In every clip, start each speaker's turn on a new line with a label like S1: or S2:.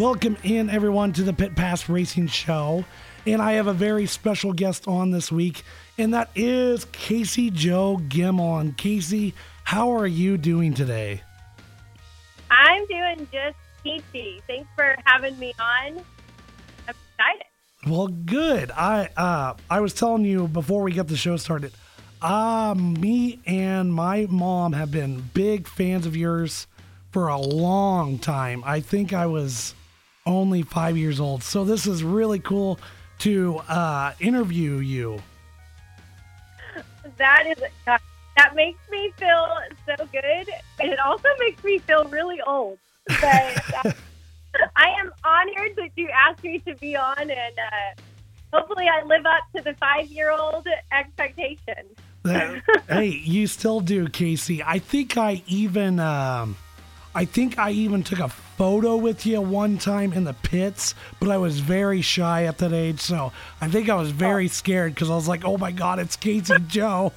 S1: Welcome in, everyone, to the Pit Pass Racing Show. And I have a very special guest on this week, and that is Casey Jo Gemmill. Casey, how are you doing today?
S2: I'm doing just peachy. Thanks for having me on. I'm excited.
S1: Well, good. I uh, I was telling you before we get the show started. Uh, me and my mom have been big fans of yours for a long time. I think I was only five years old. So this is really cool to uh, interview you.
S2: That is that makes me feel so good, and it also makes me feel really old. But uh, I am honored that you asked me to be on, and uh, hopefully, I live up to the five-year-old expectation.
S1: hey, you still do, Casey. I think I even. Um, I think I even took a photo with you one time in the pits, but I was very shy at that age, so I think I was very oh. scared because I was like, "Oh my God, it's Casey Jo."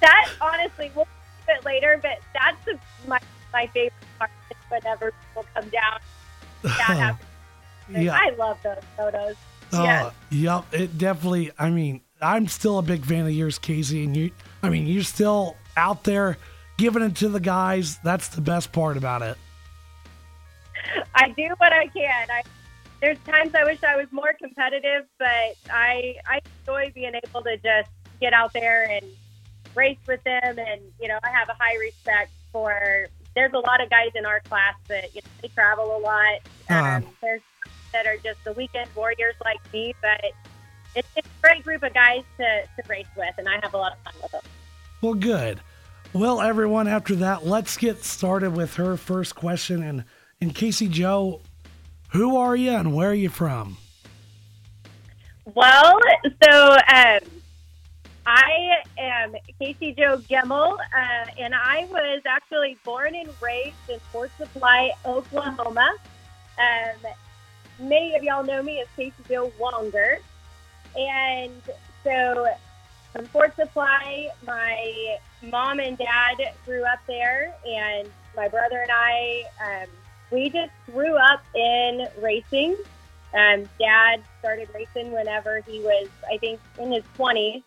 S2: that honestly, we'll do it later, but that's the, my my favorite part. Whenever people come down, that happens. Yeah. I love those photos. Oh,
S1: yes. yep. It definitely. I mean, I'm still a big fan of yours, Casey, and you. I mean, you're still out there giving it to the guys. That's the best part about it.
S2: I do what I can. I, there's times I wish I was more competitive, but I I enjoy being able to just get out there and race with them. And you know, I have a high respect for. There's a lot of guys in our class that you know, they travel a lot. Uh-huh. Um, there's that are just the weekend warriors like me, but it's, it's a great group of guys to, to race with, and I have a lot of fun with them.
S1: Well, good. Well, everyone, after that, let's get started with her first question. And, and Casey Jo, who are you and where are you from?
S2: Well, so um, I am Casey Jo Gemmill, uh, and I was actually born and raised in Fort Supply, Oklahoma. Um, many of y'all know me as Casey Jo Wonger. And so from Fort Supply, my mom and dad grew up there, and my brother and I, um, we just grew up in racing. Um, dad started racing whenever he was, I think, in his 20s.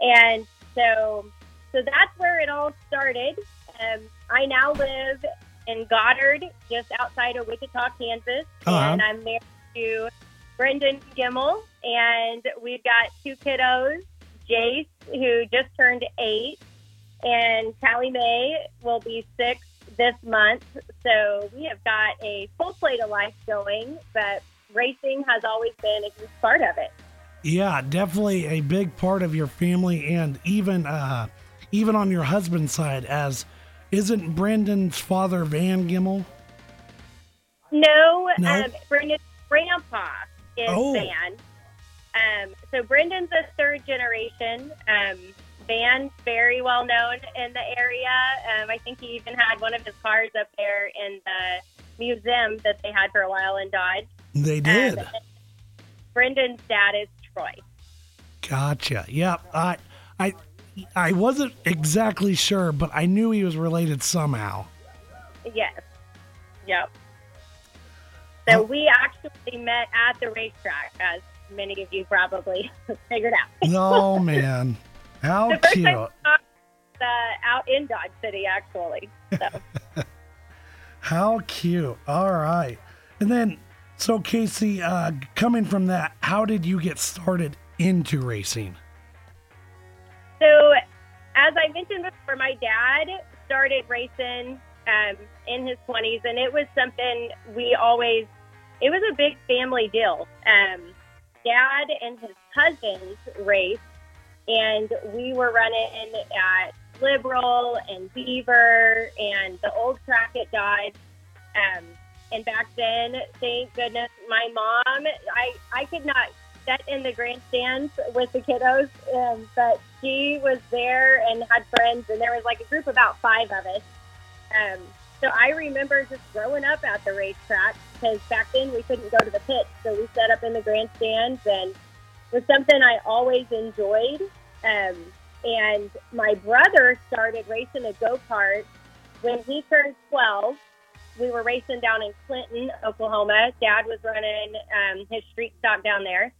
S2: And so, so that's where it all started. Um, I now live in Goddard, just outside of Wichita, Kansas, uh-huh. and I'm married to Brendan Gemmill, and we've got two kiddos, Jace, who just turned eight, and Callie Mae will be six this month. So we have got a full plate of life going, but racing has always been a huge part of it.
S1: Yeah, definitely a big part of your family, and even uh, even on your husband's side. As isn't Brendan's father Van Gemmill?
S2: No, no? Um, Brendan's grandpa is oh. Van. Um, so Brendan's a third generation. Um, Very well known in the area. Um, I think he even had one of his cars up there in the museum that they had for a while in Dodge.
S1: They did. Um,
S2: Brendan's dad is Troy.
S1: Gotcha. Yep. I, I, I wasn't exactly sure, but I knew he was related somehow.
S2: Yes. Yep. So oh. we actually met at the racetrack, as many of you probably figured out.
S1: oh man. How the first cute. Time
S2: uh, out in Dodge City, actually. So.
S1: how cute. All right. And then, so Casey, uh, coming from that, how did you get started into racing?
S2: So, as I mentioned before, my dad started racing um, in his 20s, and it was something we always, it was a big family deal. Um, dad and his cousins raced and we were running at Liberal and Beaver and the old track at Dodge. Um, and back then, thank goodness, my mom, I, I could not sit in the grandstands with the kiddos, um, but she was there and had friends, and there was like a group about five of us. Um, so I remember just growing up at the racetrack because back then we couldn't go to the pits, so we set up in the grandstands, and was something I always enjoyed. Um, and my brother started racing a go kart when he turned 12. we were racing down in Clinton, Oklahoma. Dad was running um, his street stock down there.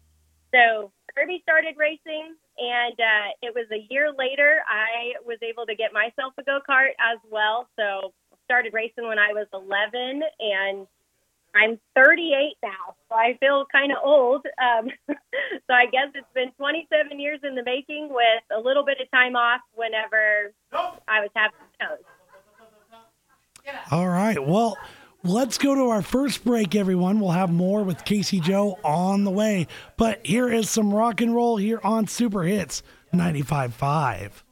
S2: So Kirby started racing, and uh, it was a year later I was able to get myself a go kart as well. So started racing when I was 11, and I'm 38 now, so I feel kind of old. Um, so I guess it's been 27 years in the making with a little bit of time off whenever I was having toes.
S1: All right. Well, let's go to our first break, everyone. We'll have more with Casey Jo on the way. But here is some rock and roll here on Super Hits 95.5.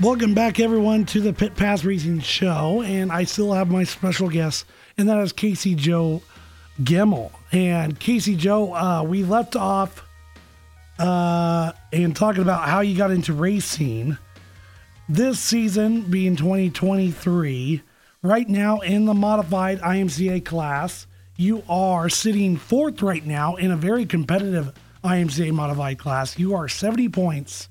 S1: Welcome back, everyone, to the Pit Pass Racing Show. And I still have my special guest, and that is Casey Jo Gemmill. And Casey Jo, uh, we left off uh, and talking about how you got into racing this season being 2023, right now in the modified IMCA class, you are sitting fourth right now in a very competitive IMCA modified class. You are 70 points.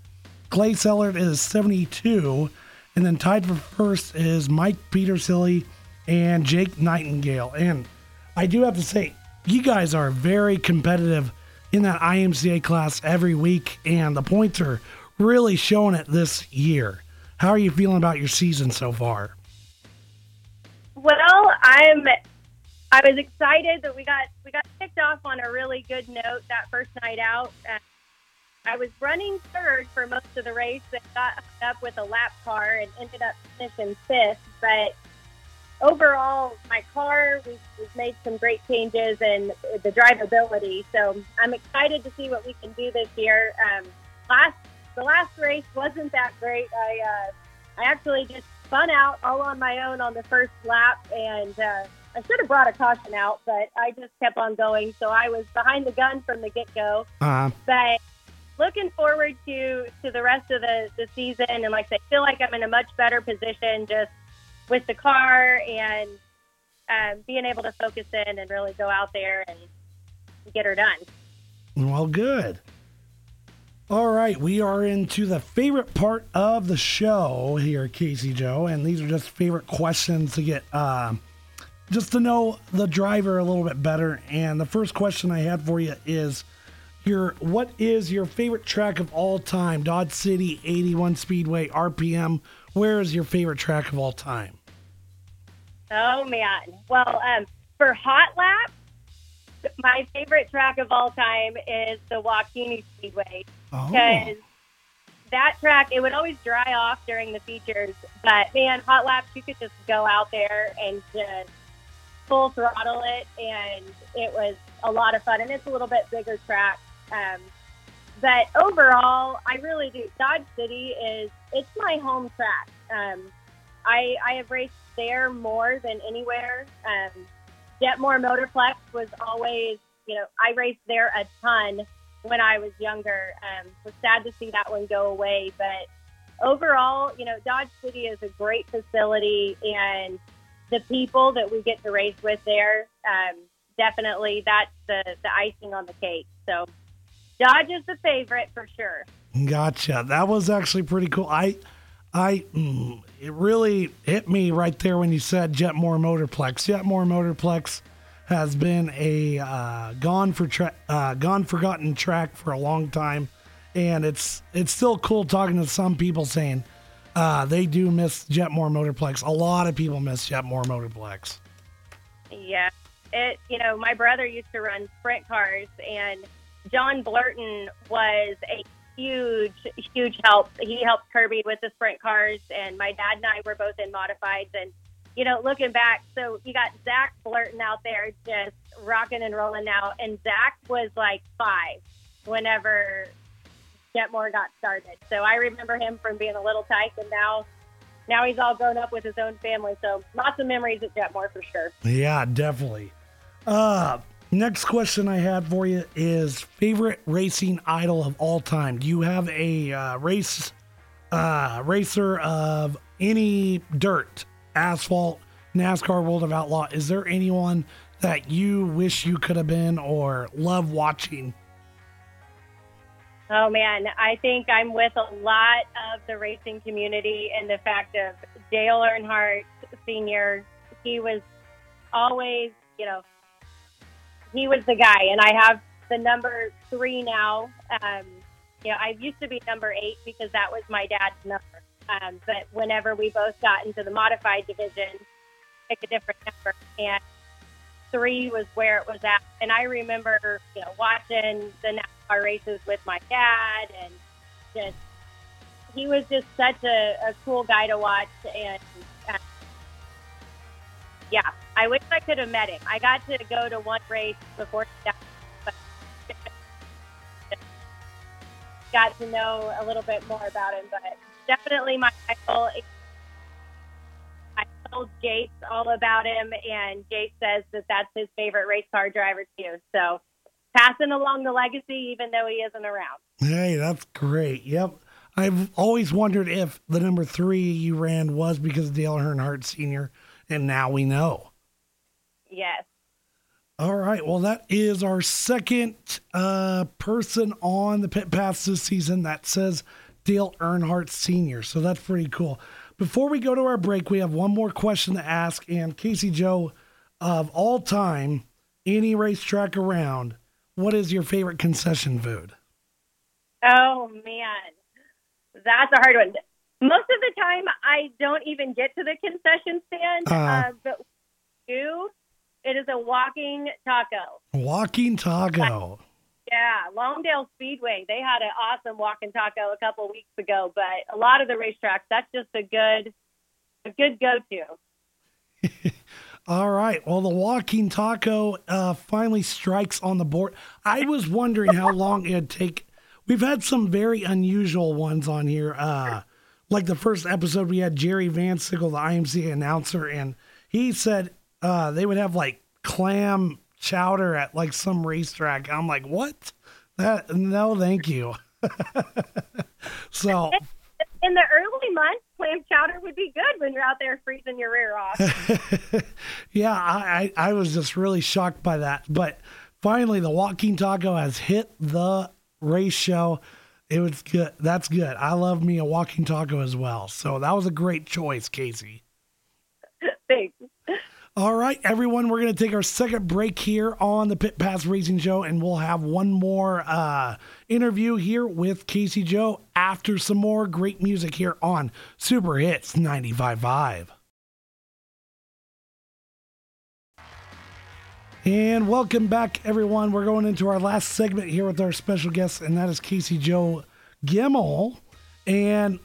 S1: Clay Sellert is 72. And then tied for first is Mike Petersilly and Jake Nightingale. And I do have to say, you guys are very competitive in that IMCA class every week, and the points are really showing it this year. How are you feeling about your season so far?
S2: Well, I'm. I was excited that we got we got kicked off on a really good note that first night out. I was running third for most of the race and got up with a lap car and ended up finishing fifth. But overall, my car we've, we've made some great changes and the drivability. So I'm excited to see what we can do this year. Um, last the last race wasn't that great. I uh, I actually just spun out all on my own on the first lap, and uh, I should have brought a caution out, but I just kept on going. So I was behind the gun from the get go.
S1: Uh-huh.
S2: But looking forward to to the rest of the, the season, and like I feel like I'm in a much better position just with the car and um, being able to focus in and really go out there and get her done.
S1: Well, good. All right, we are into the favorite part of the show here, Casey Jo, and these are just favorite questions to get uh, just to know the driver a little bit better. And the first question I had for you is your what is your favorite track of all time? Dodge City 81 Speedway RPM. Where is your favorite track of all time?
S2: Oh man. Well, um, for hot lap, my favorite track of all time is the WaKeeney Speedway because
S1: Oh,
S2: that track it would always dry off during the features, but man, hot laps you could just go out there and just full throttle it, and it was a lot of fun. And it's a little bit bigger track, um, but overall, I really do. Dodge City is it's my home track. Um, I I have raced there more than anywhere. Um, Jetmore Motorplex was always, you know, I raced there a ton when I was younger. Um, was sad to see that one go away, but overall, you know, Dodge City is a great facility, and the people that we get to race with there, um, definitely that's the the icing on the cake. So Dodge is the favorite for sure.
S1: Gotcha. That was actually pretty cool. I, I, mm, it really hit me right there when you said Jetmore Motorplex. Jetmore Motorplex has been a uh, gone for tra- uh, gone forgotten track for a long time, and it's it's still cool talking to some people saying uh, they do miss Jetmore Motorplex. A lot of people miss Jetmore Motorplex.
S2: Yeah. It you know, my brother used to run sprint cars and John Blurton was a huge, huge help. He helped Kirby with the sprint cars and my dad and I were both in modifieds and you know, looking back, so you got Zach Blurton out there just rocking and rolling now, and Zach was like five whenever Jetmore got started. So I remember him from being a little tyke, and now, now he's all grown up with his own family. So lots of memories at Jetmore for sure.
S1: Yeah, definitely. Uh, next question I had for you is favorite racing idol of all time. Do you have a uh, race uh, racer of any dirt, asphalt, NASCAR World of Outlaw? Is there anyone that you wish you could have been or love watching?
S2: Oh man, I think I'm with a lot of the racing community and the fact of Dale Earnhardt Sr., he was always, you know, he was the guy. And I have the number three now. Um, you know, I used to be number eight because that was my dad's number. Um, but whenever we both got into the modified division, pick a different number. And three was where it was at. And I remember, you know, watching the NASCAR races with my dad and just, he was just such a, a cool guy to watch. And uh, yeah, I wish I could have met him. I got to go to one race before he died, got to know a little bit more about him. But definitely my idol. I told Jace all about him, and Jace says that that's his favorite race car driver too. So passing along the legacy, even though he isn't around.
S1: Hey, that's great. Yep. I've always wondered if the number three you ran was because of Dale Earnhardt Sr., and now we know.
S2: Yes.
S1: All right. Well, that is our second uh, person on the pit pass this season that says Dale Earnhardt Sr. So that's pretty cool. Before we go to our break, we have one more question to ask. And Casey Jo, of all time, any racetrack around, what is your favorite concession food?
S2: Oh, man. That's a hard one. Most of the time, I don't even get to the concession stand, uh, uh, but do. It is a walking taco.
S1: Walking taco.
S2: Yeah, Longdale Speedway. They had an awesome walking taco a couple weeks ago, but a lot of the racetracks, that's just a good, a good go-to.
S1: All right. Well, the walking taco uh, finally strikes on the board. I was wondering how long it'd take. We've had some very unusual ones on here. Uh, like the first episode, we had Jerry Van Sickle, the IMC announcer, and he said uh, they would have like clam chowder at like some racetrack. I'm like, what? That no, thank you. so
S2: in the early months, clam chowder would be good when you're out there freezing your rear off.
S1: yeah, I, I was just really shocked by that. But finally, the walking taco has hit the race show. It was good. That's good. I love me a walking taco as well. So that was a great choice, Casey. All right, everyone, we're going to take our second break here on the Pit Pass Racing Show, and we'll have one more uh, interview here with Casey Jo after some more great music here on Super Hits 95.5. And welcome back, everyone. We're going into our last segment here with our special guest, and that is Casey Jo Gemmill. And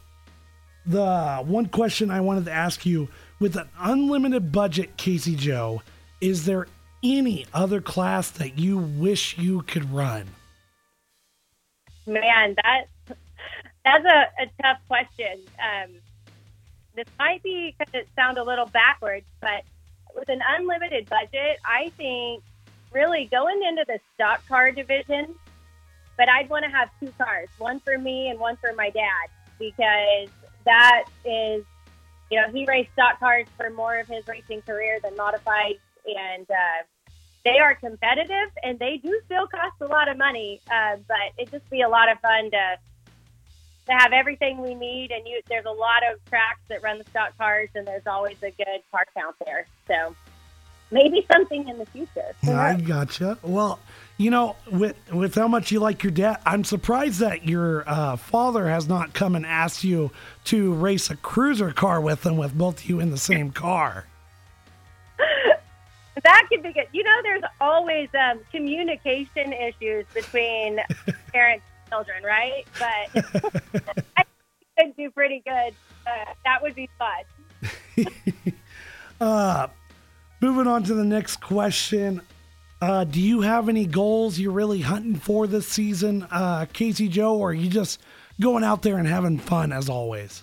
S1: the one question I wanted to ask you with an unlimited budget, Casey Jo, is there any other class that you wish you could run?
S2: Man, that that's a, a tough question. Um, this might be kind of sound a little backwards, but with an unlimited budget, I think really going into the stock car division, but I'd want to have two cars, one for me and one for my dad, because that is you know, he raced stock cars for more of his racing career than modified, and uh, they are competitive and they do still cost a lot of money. Uh, but it'd just be a lot of fun to to have everything we need. And you, there's a lot of tracks that run the stock cars, and there's always a good car count there. So maybe something in the future.
S1: I gotcha. Well, you know, with with how much you like your dad, I'm surprised that your uh, father has not come and asked you to race a cruiser car with him, with both of you in the same car.
S2: that could be good. You know, there's always um, communication issues between parents and children, right? But I could do pretty good. Uh, that would be fun.
S1: uh, moving on to the next question. Uh, do you have any goals you're really hunting for this season, uh, Casey Jo, or are you just going out there and having fun as always?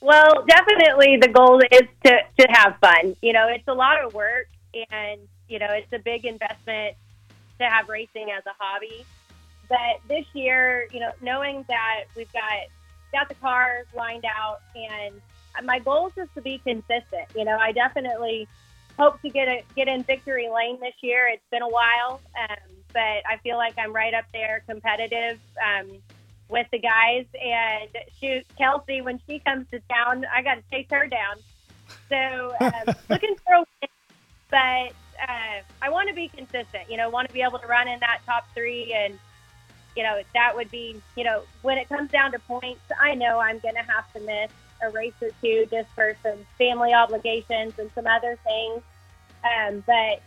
S2: Well, definitely the goal is to, to have fun. You know, it's a lot of work and, you know, it's a big investment to have racing as a hobby. But this year, you know, knowing that we've got got the car lined out and my goal is just to be consistent. You know, I definitely hope to get a, get in victory lane this year. It's been a while, um, but I feel like I'm right up there, competitive. Um, with the guys and shoot Kelsey when she comes to town. I got to chase her down. So um, looking for a win, but uh, I want to be consistent. You know, want to be able to run in that top three, and you know that would be you know when it comes down to points, I know I'm going to have to miss a race or two just for some family obligations and some other things. Um, but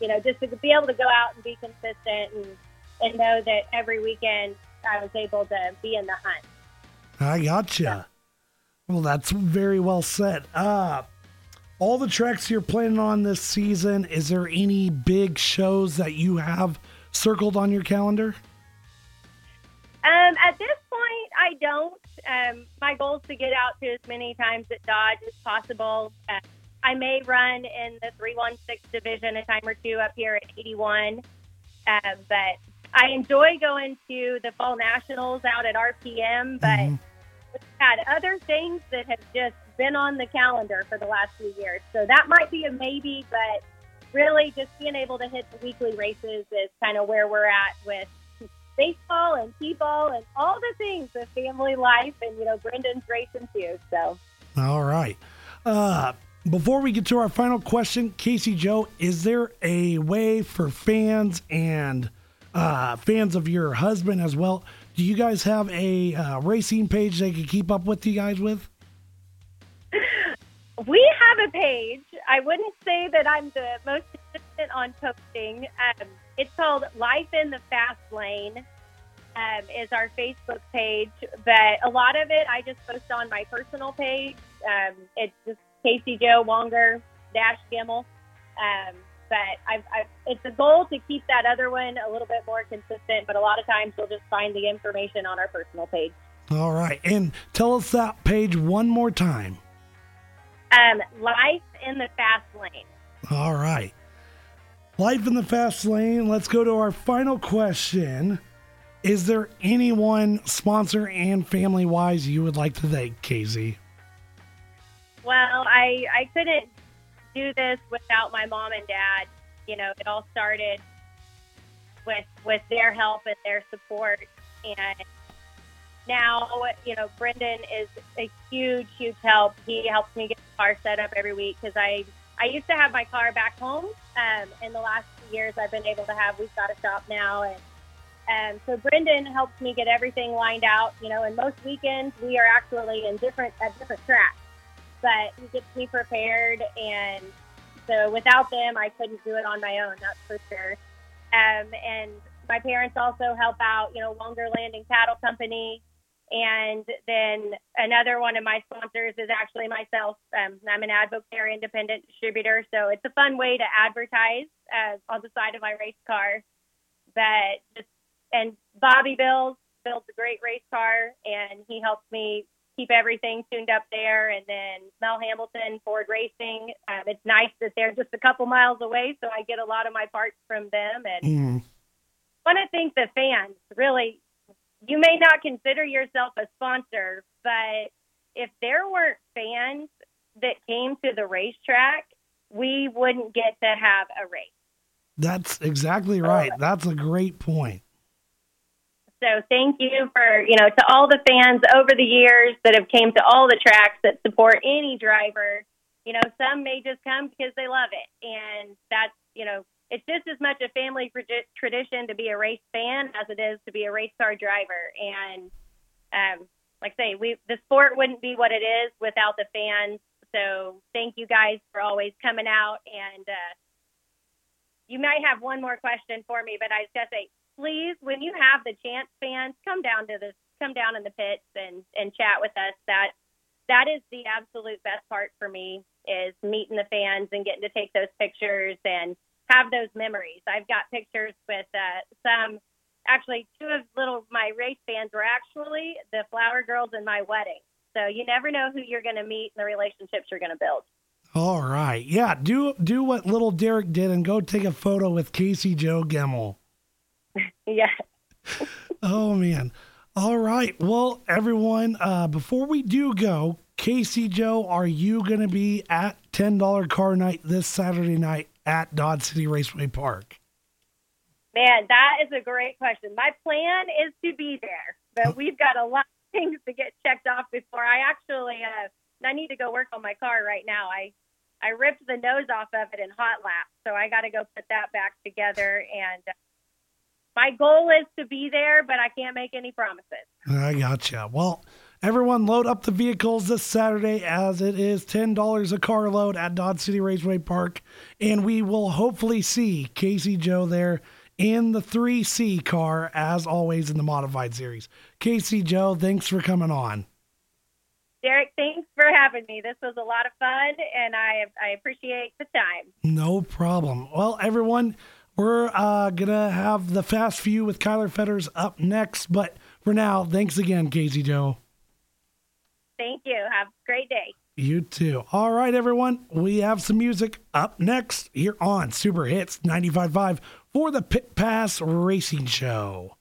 S2: you know, just to be able to go out and be consistent and and know that every weekend I was able to be in the hunt.
S1: I gotcha. Well, that's very well said. Uh, all the tracks you're planning on this season, is there any big shows that you have circled on your calendar?
S2: Um, at this I don't. Um, my goal is to get out to as many times at Dodge as possible. Uh, I may run in the 316 division a time or two up here at 81. Uh, but I enjoy going to the fall nationals out at RPM, but mm-hmm. we've had other things that have just been on the calendar for the last few years. So that might be a maybe, but really just being able to hit the weekly races is kind of where we're at with baseball and t-ball and all the things of family life and you know brendan's racing too so
S1: all right uh before we get to our final question, Casey Jo, is there a way for fans and uh, fans of your husband as well? Do you guys have a uh, racing page they can keep up with you guys with?
S2: We have a page. I wouldn't say that I'm the most consistent on posting. Um, it's called Life in the Fast Lane. Um, is our Facebook page, but a lot of it I just post on my personal page. Um, it's just Casey Jo Wonger dash Gemmill. Um, but I've, I've, it's a goal to keep that other one a little bit more consistent. But a lot of times we'll just find the information on our personal page.
S1: All right, and tell us that page one more time.
S2: Um, life in the fast lane.
S1: All right, life in the fast lane. Let's go to our final question. Is there anyone, sponsor and family wise, you would like to thank, Casey?
S2: Well, I I couldn't do this without my mom and dad. You know, it all started with with their help and their support, and now you know Brendan is a huge huge help. He helps me get the car set up every week because I I used to have my car back home. Um, in the last few years, I've been able to have. We've got a shop now, and um, so Brendan helps me get everything lined out. You know, and most weekends we are actually in different at different tracks but he gets me prepared. And so without them, I couldn't do it on my own, that's for sure. Um, and my parents also help out, you know, Longer Landing Cattle Company. And then another one of my sponsors is actually myself. Um, I'm an Advocare independent distributor, so it's a fun way to advertise uh, on the side of my race car. But just and Bobby Bills builds a great race car, and he helps me keep everything tuned up there. And then Mel Hambelton, Ford Racing. Um, it's nice that they're just a couple miles away, so I get a lot of my parts from them. And mm. want to thank the fans. Really, you may not consider yourself a sponsor, but if there weren't fans that came to the racetrack, we wouldn't get to have a race.
S1: That's exactly right. That's a great point.
S2: So thank you for, you know, to all the fans over the years that have came to all the tracks that support any driver. You know, some may just come because they love it. And that's, you know, it's just as much a family tradition to be a race fan as it is to be a race car driver. And um, like I say, we the sport wouldn't be what it is without the fans. So thank you guys for always coming out. And uh, you might have one more question for me, but I just say please, when you have the chance, fans, come down to this, come down in the pits and and chat with us. That that is the absolute best part for me is meeting the fans and getting to take those pictures and have those memories. I've got pictures with uh, some. Actually, two of little my race fans were actually the flower girls in my wedding. So you never know who you're going to meet and the relationships you're going to build.
S1: All right, yeah. Do do what little Derek did and go take a photo with Casey Jo Gemmill.
S2: yeah.
S1: oh man. All right. Well, everyone, uh, before we do go, Casey Jo, are you going to be at $10 car night this Saturday night at Dodge City Raceway Park?
S2: Man, that is a great question. My plan is to be there. but we've got a lot of things to get checked off before I actually. Uh, I need to go work on my car right now. I I ripped the nose off of it in hot lap, so I got to go put that back together. And uh, my goal is to be there, but I can't make any promises.
S1: I gotcha. Well, everyone load up the vehicles this Saturday as it is $10 a car load at Dodge City Raceway Park. And we will hopefully see Casey Jo there in the 3C car, as always in the modified series. Casey Jo, thanks for coming on.
S2: Derek, thanks for having me. This was a lot of fun, and I I appreciate the time.
S1: No problem. Well, everyone, we're uh, gonna have the fast few with Kyler Fetters up next, but for now, thanks again, Casey Jo.
S2: Thank you. Have a great day.
S1: You too. All right, everyone. We have some music up next here on Super Hits 95.5 for the Pit Pass Racing Show.